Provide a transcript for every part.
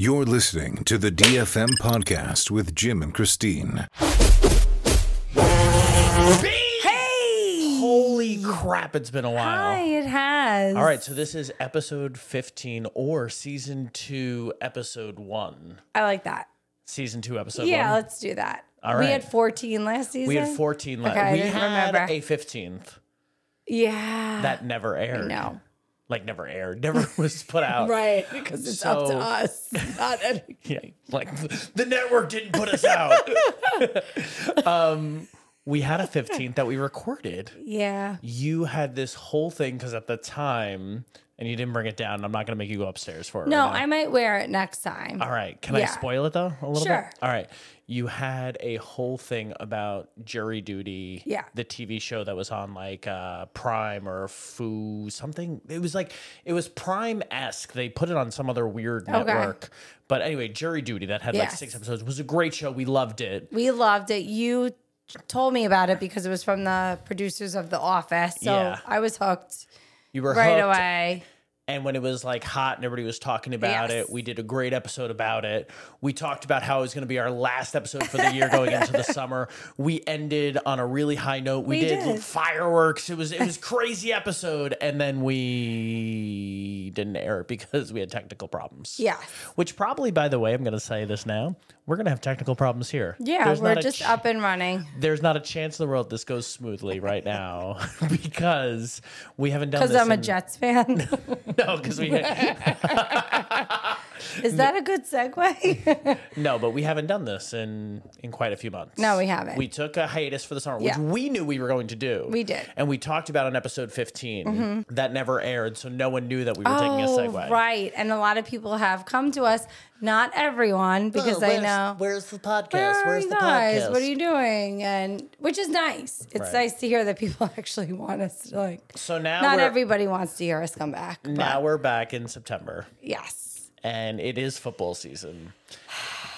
You're listening to the DFM podcast with Jim and Christine. Hey! Holy crap, it's been a while. Hi, it has. All right, so this is episode 15 or season 2, episode 1. I like that. Season 2, episode one. yeah, 1. let's do that. All We had 14 last season. We had 14 left. Okay, I we didn't had remember. a 15th Yeah. that never aired. no. Like never aired, never was put out. Right, because it's up to us. Not any. Yeah, like the network didn't put us out. um, we had a 15th that we recorded. Yeah. You had this whole thing because at the time, and you didn't bring it down. I'm not going to make you go upstairs for it. No, right. I might wear it next time. All right. Can I spoil it though a little Sure. bit? All right. You had a whole thing about jury duty. Yeah. The TV show that was on like uh, Prime or Foo something. It was like it was Prime esque. They put it on some other weird Okay. network. But anyway, jury duty that had like six episodes was a great show. We loved it. We loved it. You told me about it because it was from the producers of The Office. So Yeah. I was hooked You were right hooked. away. And when it was like hot and everybody was talking about Yes. it, we did a great episode about it. We talked about how it was going to be our last episode for the year going into the summer. We ended on a really high note. We, We did, did. fireworks. It was it was crazy episode, and then we didn't air it because we had technical problems. Yeah, Which probably, by the way, I'm going to say this now. We're going to have technical problems here. Yeah, There's we're just ch- up and running There's not a chance in the world this goes smoothly right now because we haven't done because I'm a Jets fan. No, because we Is that a good segue? No, but we haven't done this in in quite a few months. No, we haven't. We took a hiatus for the summer, which Yeah. we knew we were going to do. We did. Mm-hmm. and we talked about on episode 15 that never aired, so no one knew that we were taking a oh, segue. right. And a lot of people have come to us. Not everyone, because they know. Where's the podcast? Where are where's you the guys? podcast? What are you doing? And which is nice. It's Right. nice to hear that people actually want us to like. so now Not we're, everybody wants to hear us come back. But now we're back in September, yes. And it is football season.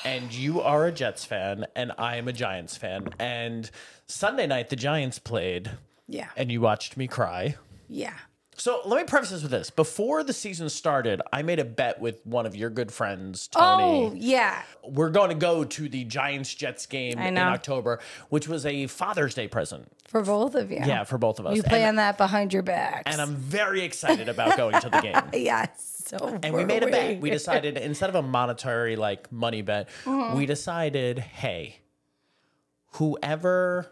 And you are a Jets fan, and I am a Giants fan. And Sunday night, the Giants played, Yeah. and you watched me cry. Yeah. So let me preface this with this. Before the season started, I made a bet with one of your good friends, Tony. Oh yeah. We're going to go to the Giants Jets game in. October, which was a Father's Day present. For both of you. Yeah, for both of us. You and, that behind your back. and I'm very excited about going to the game. yes. So And we made a bet. We decided instead of a monetary like money bet, Mm-hmm. we decided, hey, whoever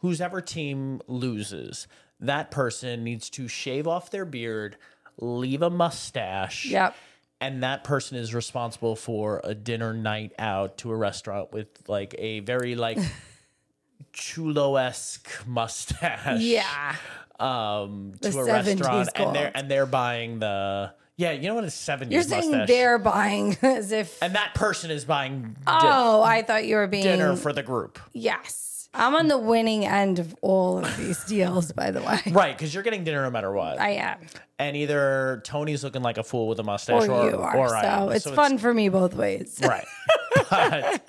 whose ever team loses, that person needs to shave off their beard, leave a mustache. Yep. And that person is responsible for a dinner night out to a restaurant with like a very like chulo esque mustache Yeah. um The to a 70s restaurant and they're and they're buying the yeah you know what a 70s You're mustache saying they're buying as if. and that person is buying oh, I thought you were being. dinner for the group yes. I'm on the winning end of all of these deals, by the way. right because you're getting dinner no matter what I am. and either tony's looking like a fool with a mustache Or, or, you are. or so I am. it's So fun for me both ways. right but,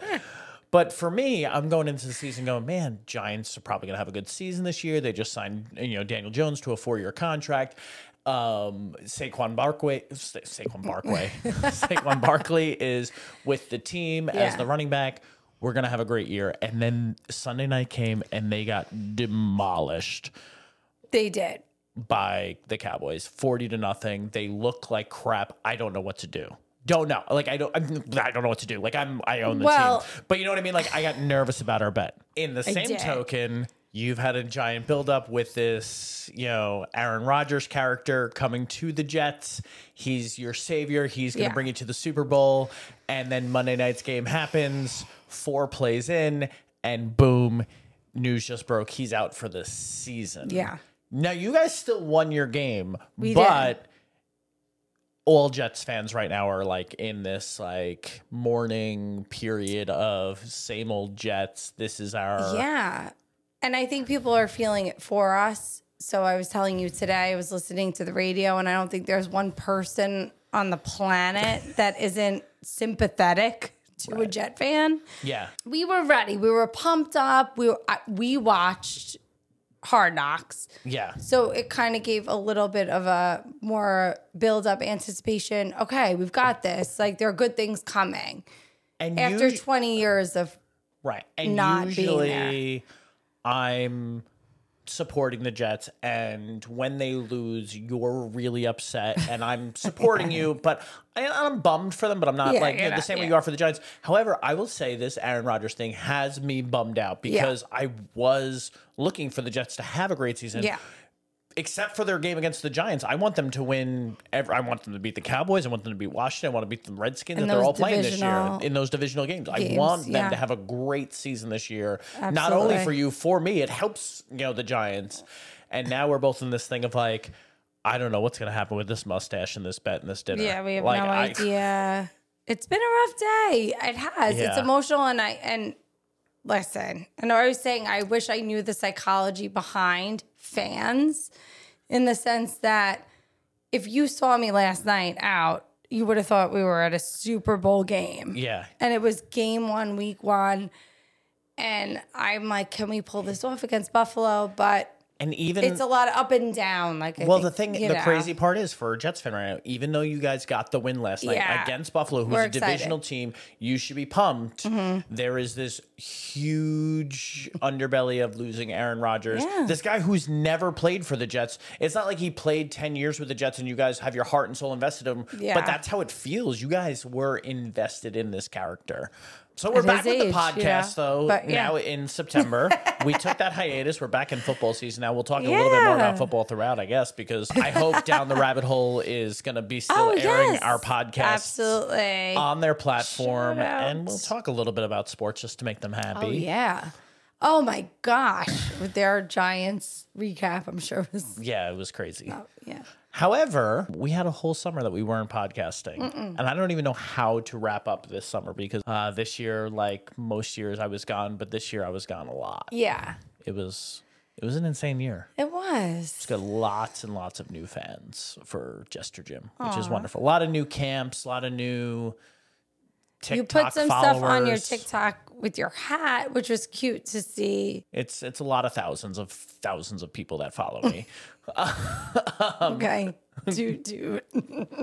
but for me i'm going into the season going man giants are probably going to have a good season this year they just signed you know daniel jones to a four-year contract um Saquon Barkley Sa- Saquon Barkley Saquon Barkley is with the team as Yeah. the running back we're going to have a great year and then Sunday night came and they got demolished They did. by the Cowboys, forty to nothing. They look like crap. I don't know what to do. Don't know. Like I don't. I'm, I don't know what to do. Like I'm. I own the Well- team. But you know what I mean. Like I got nervous about our bet. In the same did. token, you've had a giant buildup with this. You know, Aaron Rodgers character coming to the Jets. He's your savior. He's going to Yeah. bring you to the Super Bowl. And then Monday night's game happens. Four plays in, and boom, news just broke. He's out for the season. Yeah. Now you guys still won your game, We did. but all Jets fans right now are like in this like mourning period of same old Jets. This is our Yeah. And I think people are feeling it for us. So I was telling you today, I was listening to the radio, and I don't think there's one person on the planet that isn't sympathetic to a Jet fan. yeah. We were ready. We were pumped up. We were, we watched hard knocks. Yeah. So it kind of gave a little bit of a more build up anticipation. Okay, we've got this. Like there are good things coming. And After you- 20 years of Right. And not being usually I'm supporting the Jets and when they lose you're really upset and I'm supporting you but I, I'm bummed for them but I'm not Yeah, like you you're know, the not- same way yeah. you are for the Giants. However, I will say this Aaron Rodgers thing has me bummed out because I was looking for the Jets to have a great season. yeah. Except for their game against the Giants, I want them to win. Every, I want them to beat the Cowboys. I want them to beat Washington. I want to beat the Redskins In that they're all playing this year in those divisional games. I want them yeah. to have a great season this year. Not only for you, for me, it helps you know the Giants. And now we're both in this thing of like, I don't know what's going to happen with this mustache and this bet and this dinner. Yeah, we have Like, no I- idea. It's been a rough day. It has. It's emotional and I and listen, and I was saying I wish I knew the psychology behind fans in the sense that if you saw me last night out, you would have thought we were at a Super Bowl game. Yeah, And it was game one, week one. And I'm like, can we pull this off against Buffalo? But and even it's a lot of up and down. Like, I Well, think, the thing, the know. crazy part is for Jets fan right now, even though you guys got the win last night Yeah. against Buffalo, who's We're a excited. Mm-hmm. divisional team, you should be pumped. There is this huge underbelly of losing Aaron Rodgers. Yeah. This guy who's never played for the Jets. It's not like he played 10 years with the Jets and you guys have your heart and soul invested in him. Yeah. But that's how it feels. You guys were invested in this character. So we're At back with the podcast, yeah. though. But, yeah. Now in September, we took that hiatus. We're back in football season now. We'll talk a little bit more about football throughout, I guess, because I hope Down the Rabbit Hole is going to be still Oh, airing yes. our podcast Absolutely. on their platform, and we'll talk a little bit about sports just to make them happy. Oh yeah. Oh my gosh. With their Giants recap, I'm sure it was Yeah, it was crazy. oh, yeah. However, we had a whole summer that we weren't podcasting, and I don't even know how to wrap up this summer because uh, this year, like most years, I was gone, but this year I was gone a lot. Yeah. It was it was an insane year. It was. It's got lots and lots of new fans for Jester Jim, which is wonderful. A lot of new camps, a lot of new TikTok You put some followers. stuff on your TikTok with your hat, which was cute to see. It's it's a lot of thousands of thousands of people that follow me. Um, okay. Dude, dude.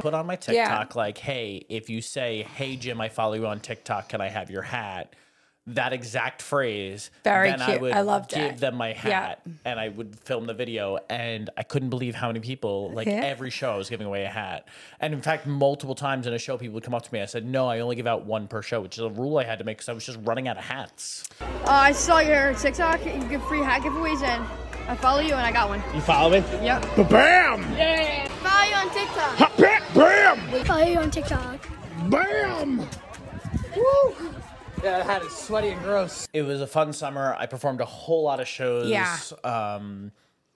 Put on my TikTok like, hey, if you say, hey Jim, I follow you on TikTok, can I have your hat? That exact phrase. Very then I cute. would I loved give it. them my Yeah. hat and I would film the video. And I couldn't believe how many people, like Yeah. every show, I was giving away a hat. And in fact, multiple times in a show, people would come up to me. I said, no, I only give out one per show, which is a rule I had to make because I was just running out of hats. Uh, I saw your TikTok. You give free hat giveaways, and I follow you, and I got one. You follow me? Yep. Bam! Yeah! Follow you on TikTok. Ha, ba- Bam! Follow you on TikTok. Bam! Yeah, that had is sweaty and gross. It was a fun summer. I performed a whole lot of shows. Yeah. Um,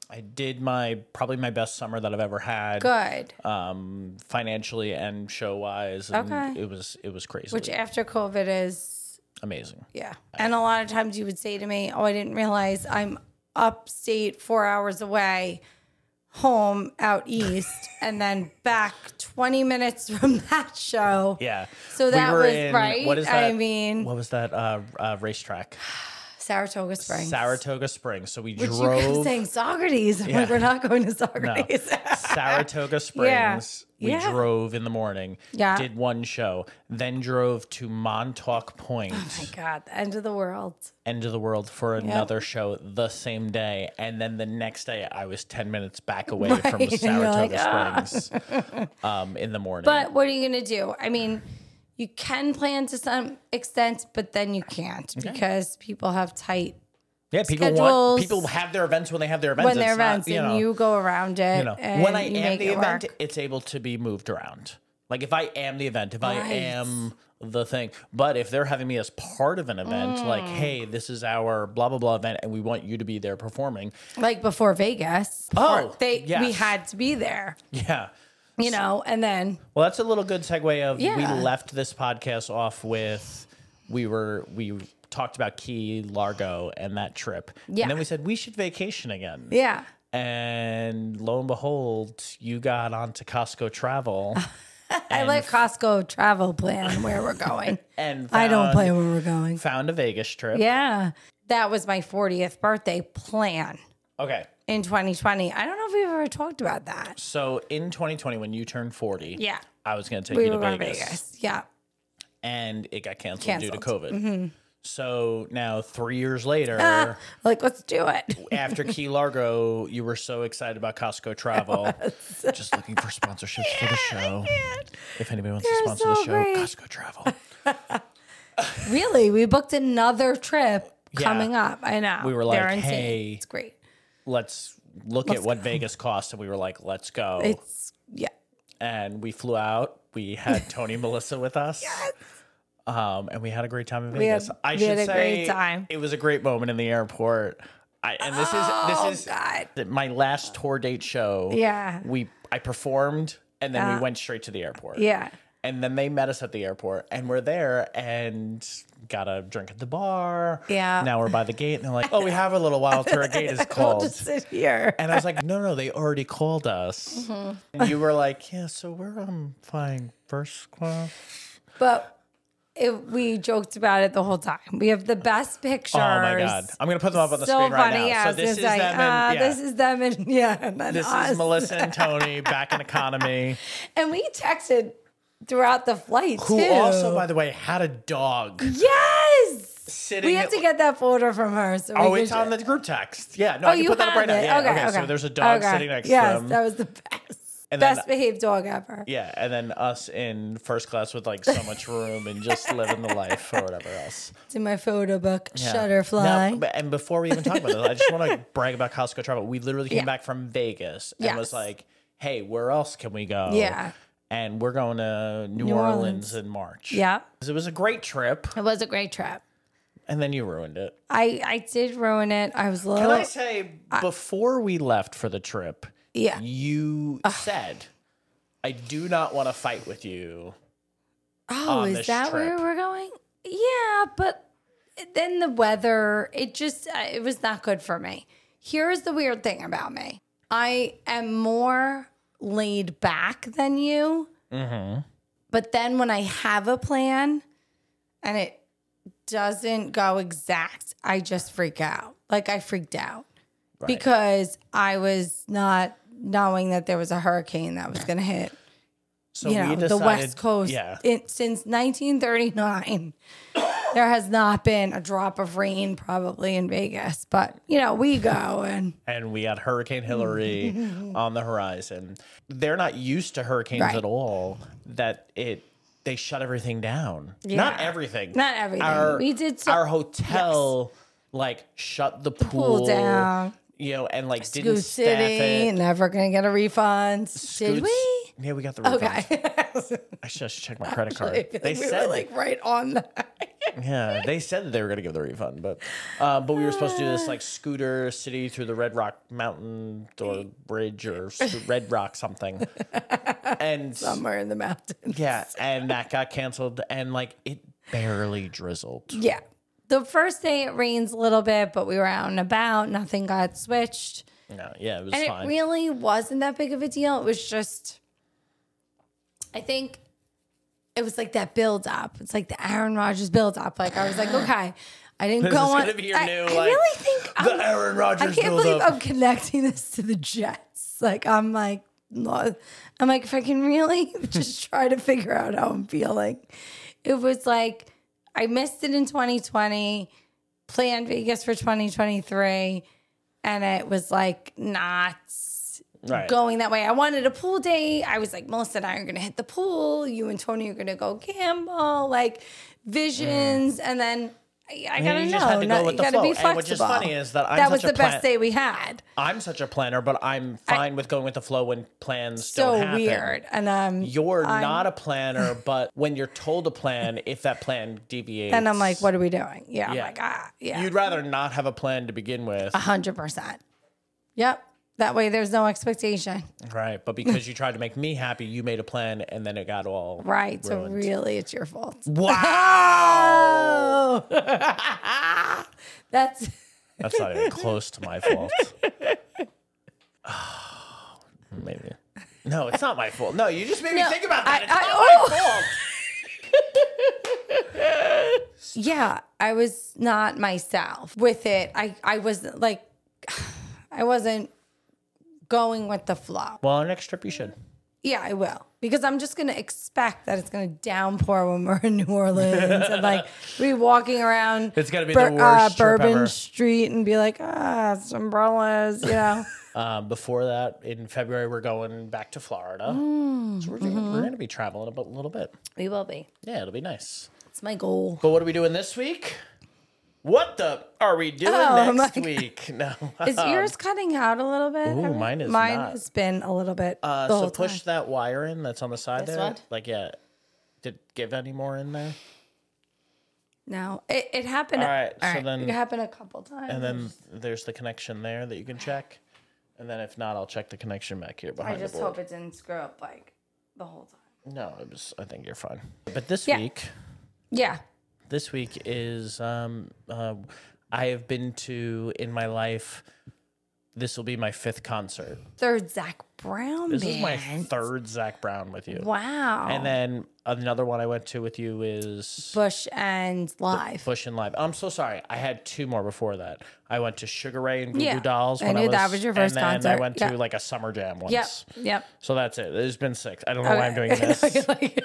I did my probably my best summer that I've ever had. Good. Um, financially and show wise. Okay. It was it was crazy. Which after COVID is amazing. yeah. And a lot of times you would say to me, Oh, I didn't realize I'm upstate four hours away, home out east, and then back 20 minutes from that show. Yeah. So that was- in, right? What is I that? mean- what was that uh, uh, racetrack? Saratoga Springs. Saratoga Springs. So we Which you kept drove saying Socrates. I'm Yeah. like, we're not going to no, Socrates. Saratoga Yeah. Springs. We Yeah. drove in the morning. Yeah. Did one show. Then drove to Montauk Point. Oh my God, the end of the world. end of the world for another show the same day. And then the next day, I was 10 minutes back away from Right, and you're like, Saratoga Springs um, in the morning. But what are you going to do? I mean, you can plan to some extent, but then you can't because people have tight yeah, people want people have their events when they have their events. when their It's not, events, you and know, you go around it. you know, and when I am the it event, work. it's able to be moved around. Like if I am the event, if I am the thing, but if they're having me as part of an event, like, Mm. hey, this is our blah blah blah event, and we want you to be there performing. like before Vegas. Oh, they we had to be there, Yeah, you know, and then Well, that's a little good segue of Yeah. we left this podcast off with we were we talked about Key Largo and that trip. Yeah. And then we said we should vacation again. yeah, And lo and behold, you got onto Costco travel I let Costco travel plan where we're going. and I don't found- plan where we're going. Found a Vegas trip. Yeah, that was my 40th birthday plan. Okay. In 2020. I don't know if we've ever talked about that. So in 2020, when you turned 40, Yeah. I was going to take We you to to Vegas, Vegas. Yeah. and it got canceled, due to Canceled. Mm-hmm. COVID. So now, three years later, Ah, like, let's do it. after Key Largo, you were so excited about Costco travel, just looking for sponsorships for the show. If anybody wants to You're sponsor the show, great. Costco travel. really? We booked another trip Yeah. coming up. I know. We were like, insane. hey. It's great. Let's look at what Vegas costs, and we were like, let's go. It's, yeah. and we flew out. We had Tony Melissa with us. Um, and we had a great time in We had- Vegas. I we should had a say great time. it was a great moment in the airport. I, and this Oh, is this is God. my last tour date show. Yeah. we I performed and then Uh, we went straight to the airport. Yeah. And then they met us at the airport and we're there and got a drink at the bar. Yeah. now we're by the gate and they're like, "Oh, we have a little while till our gate is We'll called." just sit here. And I was like, no, no, they already called us. Mm-hmm. And you were like, yeah, so we're um flying first class. But it, we joked about it the whole time. We have the best pictures. Oh my god, I'm gonna put them up on the so screen right funny. now. Yeah, so this is say, them, uh, and yeah, this is them, and yeah, and this us. is Melissa and Tony back in economy, And we texted throughout the flight who too. also, by the way, had a dog yes, sitting. we have to get that photo from her. So Oh, we it's on the group text. Yeah, no, Oh, I can you put that up right now. Yeah, okay, okay, okay. So there's a dog Okay. sitting next yes, to them. that was the best, And then- best behaved dog ever. yeah, and then us in first class with like so much room and just living the life or whatever else. It's in my photo book. Yeah. Shutterfly. Now, and before we even talk about this, I just want to brag about Costco travel. We literally came Yeah. back from Vegas and Yes. was like, "Hey, where else can we go?" Yeah. And we're going to New, New Orleans. Orleans. in March. yeah, it was a great trip, it was a great trip. and then you ruined it. I I did ruin it. I was a little. Can. I say before we left for the trip, yeah. you said, "I do not want to fight with you." Oh, is that where we're going? Yeah, but then the weather, it just, uh, it was not good for me. Here's the weird thing about me I am more laid back than you. Mm-hmm. But then when I have a plan and it doesn't go exact, I just freak out. Like I freaked out because I was not knowing that there was a hurricane that was going to hit So you know, we the West Coast. Yeah, It, since 1939, there has not been a drop of rain probably in Vegas. But, you know, we go and and we had Hurricane Hilary on the horizon. They're not used to hurricanes Right. at all. That it they shut everything down. Not everything. Not everything. Our, We did so- our hotel like shut the pool, pool down. You know, and like didn't Scoot staff City, it. never to get a refund. Did we? Yeah, we got the refund. Okay. I should just check my credit card. They we said like right on that. Yeah, they said that they were going to give the refund, but uh, but we were supposed to do this like scooter city through the Red Rock Mountain or bridge or Red Rock something, and Somewhere in the mountains. yeah, and that got canceled, and like it barely drizzled. Yeah. The first day it rains a little bit, but we were out and about. Nothing got switched. No, yeah, it was And fine. it really wasn't that big of a deal. It was just, I think it was like that build up. It's like the Aaron Rodgers build up. Like I was like, okay, I didn't This go on. be your I, new, I like, really think the I'm- Aaron Rodgers I can't believe up. I'm connecting this to the Jets. Like I'm like, I'm like, if I can really just try to figure out how I'm feeling. It was like I missed it in 2020, planned Vegas for 2023, and it was like not Right. going that way. I wanted a pool day. I was like, Melissa and I are gonna hit the pool. You and Tony are gonna go gamble, like visions, and then. I, I gotta you know. just had to go not- with you the gotta be flow. flexible. And which is funny is that I'm that was a the best day we had. I'm such a planner, but I'm fine with going with the flow when plans So don't happen. weird, and um, You're I'm- not a planner, but when you're told to plan, if that plan deviates, and I'm like, what are we doing? Yeah, Yeah. I'm like, ah, yeah, You'd rather not have a plan to begin with, a hundred percent. Yep. That way, there's no expectation. right? But because you tried to make me happy, you made a plan, and then it got all Right. So really, it's your fault. Wow, that's that's not even close to my fault. Oh, maybe. No, it's not my fault. No, you just made me think about that. I- it's I- not oh. my fault. yeah. I was not myself with it. I I was like, I wasn't going with the flow. Well, our next trip you should. Yeah, I will. Because I'm just gonna expect that it's gonna downpour when we're in New Orleans and like be walking around It's gonna be the worst trip Bourbon ever. Street and be like, ah, it's umbrellas, you know. Um, before that, in February, we're going back to Florida. Mm, so we're, mm-hmm. we're going to be traveling a little bit. we will be. Yeah, it'll be nice. It's my goal. But what are we doing this week? What the are we doing Oh, next week? No. Is yours cutting out a little bit? Um, Ooh, Have- mine is Mine not. has been a little bit. Uh, the so whole push time. that wire in that's on the side This there. one? Like, yeah. Did give any more in there? No, it, it happened. All right, so then- it happened a couple times. And then there's the connection there that you can check. And then if not, I'll check the connection back here I just the board. hope it didn't screw up like the whole time. No, it was. I think you're fine. But this Yeah. week, Yeah. This week is um, uh, I have been to in my life. This will be my fifth concert. Third Zac Brown This band. is my third Zac Brown with you. Wow. And then another one I went to with you is Bush and Live. Bush and Live. I'm so sorry. I had two more before that. I went to Sugar Ray and Goo Goo Yeah, Dolls. I knew that was your first and then I went Yeah. to like a summer jam once. Yep. Yep. So that's it. There's been six. I don't know why I'm doing Okay. this. Like-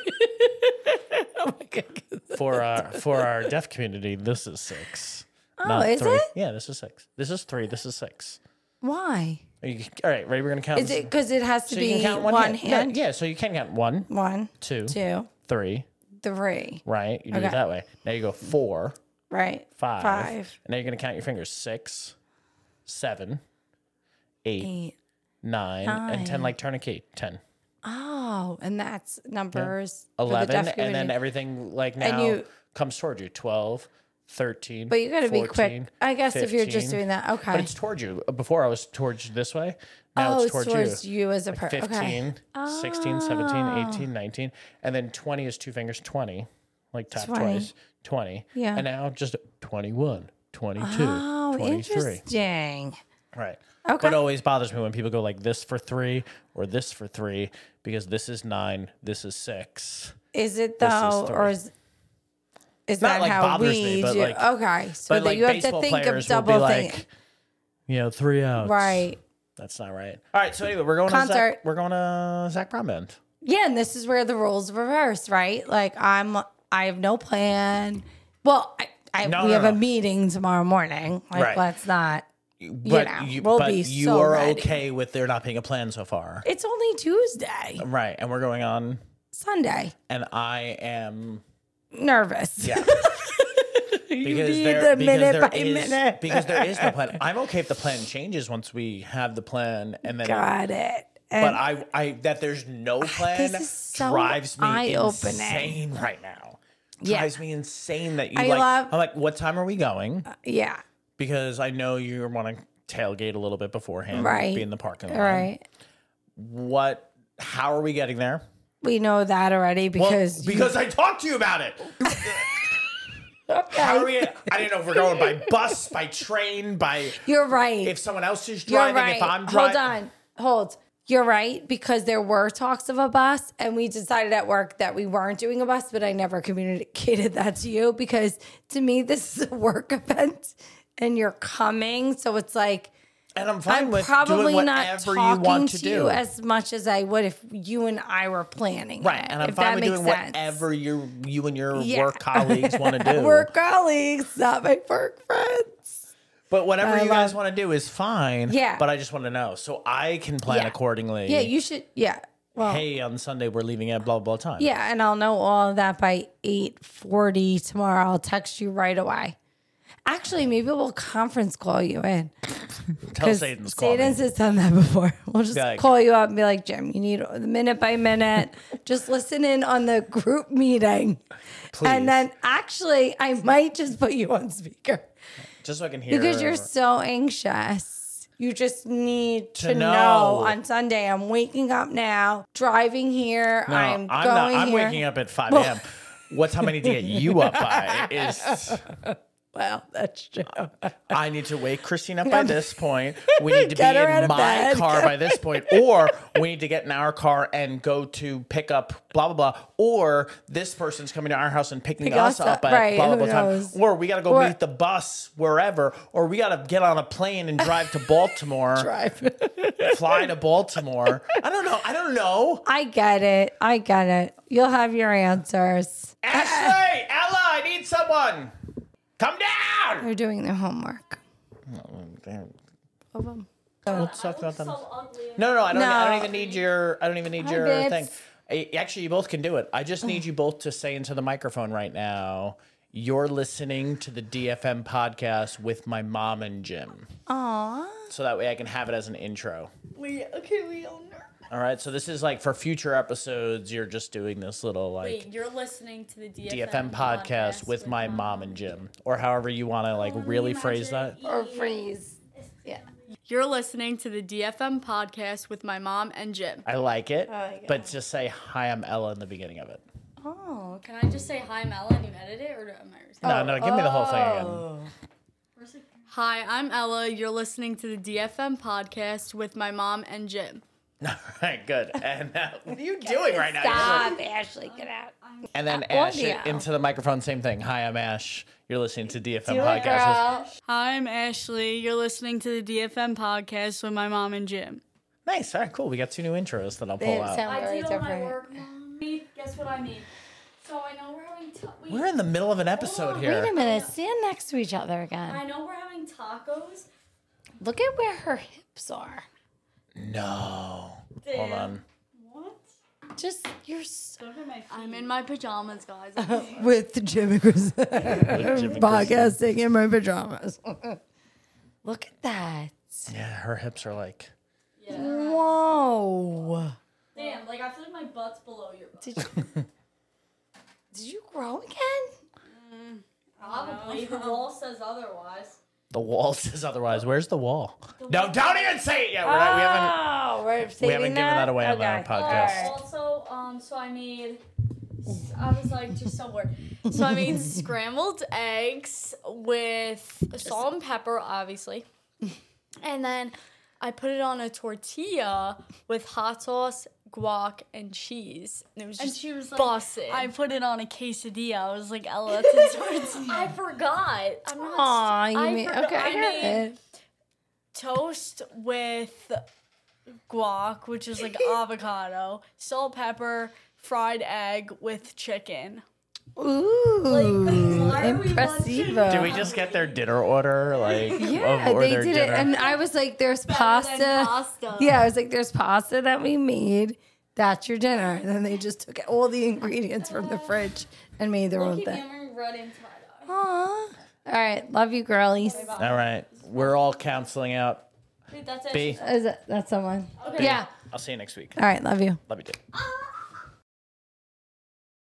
oh my god. For uh, our for our deaf community. This is six. Oh, is three. it? Yeah, this is six. This is three. This is six. Why? Are you, all right, ready? We're gonna count. Is it because it has to so you be can count one, one, hand? Yeah, so you can count one, One, two, two, three. three. Right. You do Okay. it that way. Now you go four, Right. five, Five. and now you're gonna count your fingers. Six, seven, eight, Eight. nine, and ten. Like turn a key. Ten. Oh, and that's numbers. the 11 deaf and then everything like now you- comes toward you 12 13 But you got to be 14, quick. I guess if you're just doing that, okay. but it's toward you before i was towards you this way now oh, it's towards, towards you, you. as a person. 15 Okay. 16 17 18 19 and then 20 is two fingers 20 like tap 20. twice 20 Yeah. and now just 21 22 Oh, 23 interesting. right Okay. but it always bothers me when people go like this for three or this for three because this is nine this is six Is it This is though, or is is Not, that like, how bothers we me, but, do? like- okay, so but that like you have to think of double be thing. like, you know, three outs. right. That's not right. All right. So anyway, we're going to Concert. Zac, we're going to Zac Brown band. Yeah, and this is where the roles reverse, right? Like I'm, I have no plan. Well, I, I No, we no, have no. a meeting tomorrow morning. Like, Right. let's not. But know, you, we'll but you so are ready. okay with there not being a plan so far, It's only Tuesday, right? And we're going on, Sunday. and I am Nervous. yeah. because there, the because minute by is- minute. because there is no plan. I'm okay if the plan changes once we have the plan, and then. Got it. But I, I that there's no plan so drives me insane right now. Yeah. Drives me insane that you I like. love- I'm like, what time are we going? Uh, yeah, because I know you want to tailgate a little bit beforehand, Right. Be in the parking lot. right? What? How are we getting there? We know that already Well, because you- because I talked to you about it. okay. How are we? I didn't know if we're going by bus, by train, by You're right. if someone else is You're driving, right. if I'm driving. Hold on. Hold. You're right because there were talks of a bus, and we decided at work that we weren't doing a bus, but I never communicated that to you because to me, this is a work event and you're coming. So it's like, And I'm fine I'm with probably doing not whatever you talking want to, to, do. you as much as I would if you and I were planning. right, it, and I'm if fine that with doing sense. whatever you you and your Yeah. work colleagues want to do. We're colleagues, not my work friends. But whatever I you guys want to do is fine. Yeah. But I just want to know so I can plan Yeah. accordingly. Yeah, you should. Yeah. Well, hey, on Sunday we're leaving at blah blah blah time. Yeah, and I'll know all of that by 8:40 tomorrow. I'll text you right away. Actually, maybe we'll conference call you in. Tell Satan's call me. Satan's has done that before. We'll just like- call you up and be like, Jim, you need the minute by minute. just listen in on the group meeting. Please. And then actually, I might just put you on speaker just so I can hear. You. Because you're so anxious. You just need to, To know. know. on Sunday. I'm waking up now, driving here. No, I'm I'm going not. I'm here. waking up at 5 a.m. what time I need to get you up by is Well, that's true. I need to wake Christine up by this point. We need to be in my bed. car by this point, or we need to get in our car and go to pick up blah blah blah, or this person's coming to our house and picking Pick us us up at right, blah blah blah time, or we got to go Or- meet the bus wherever, or we got to get on a plane and drive to Baltimore, Drive. fly to Baltimore. I don't know. I don't know. I get it. I get it. You'll have your answers. Ashley, Ella, I need someone. Come down. They're doing their homework. Let's talk about them. No, no, I don't. I don't even need your. I don't even need Hi, your babes. thing. I- Actually, you both can do it. I just need you both to say into the microphone right now. You're listening to the DFM podcast with my mom and Jim. Aw. So that way I can have it as an intro. We okay, we own her. All right. So this is like for future episodes. You're just doing this little like Wait, you're listening to the DFM, DFM podcast with my mom and Jim, or however you want to oh, like really phrase that. Or freeze. Yeah. You're listening to the DFM podcast with my mom and Jim. I like it, like but just say hi. I'm Ella in the beginning of it. Oh, Can I just say hi, Mella, and you edit it, or am I? No, no, give me the whole thing again. Oh. Hi, I'm Ella. You're listening to the DFM podcast with my mom and Jim. All right, good. And uh, what are you doing right now? Stop, Ashley. Get out. And then Ash audio. into the microphone, same thing. Hi, I'm Ash. You're listening to DFM Do it, podcast. girl. Hi, I'm Ashley. You're listening to the DFM podcast with my mom and Jim. Nice. All right, cool. We got two new intros that I'll They pull out. sound very different. mom. Guess what I mean? So I know we're having ta- we, We're in the middle of an episode here. Wait a minute. Stand next to each other again. I know we're having tacos. Look at where her hips are. No. Hold on. What? Just you're so I'm in my pajamas, guys. with Jimmy Chris podcasting in my pajamas. Look at that. Yeah, her hips are like. Whoa. Damn, like I feel like my butt's below your butt. Did you, did you grow again? Probably. The wall says otherwise. The wall says otherwise. Where's the wall? No, don't even say it yet. We're not, we haven't. Oh, we're We haven't given that away on the Okay. podcast. Also, um, so I made. I was like just so bored. So I made scrambled eggs with salt and pepper, obviously, and then I put it on a tortilla with hot sauce, guac, and cheese. And it was just she was like, busted. I put it on a quesadilla. I was like, Ella, that's a tortilla. I forgot. I'm not. Aw, you I mean forgot- okay? I I heard made- it. Toast with guac, which is like avocado, salt, pepper, fried egg with chicken. Ooh, why are we. Did we just get their dinner order? Like, Yeah, of- or they did dinner? it, and I was like, "There's pasta." pasta. Yeah, I was like, "There's pasta that we made. That's your dinner." And then they just took all the ingredients from the fridge and made their own thing. hammering red and tie dye. Aw. All right, love you, girlies. All right, we're all counseling out. Wait, that's it. B. Is it? That's someone. Yeah. I'll see you next week. All right, love you. Love you too. Ah.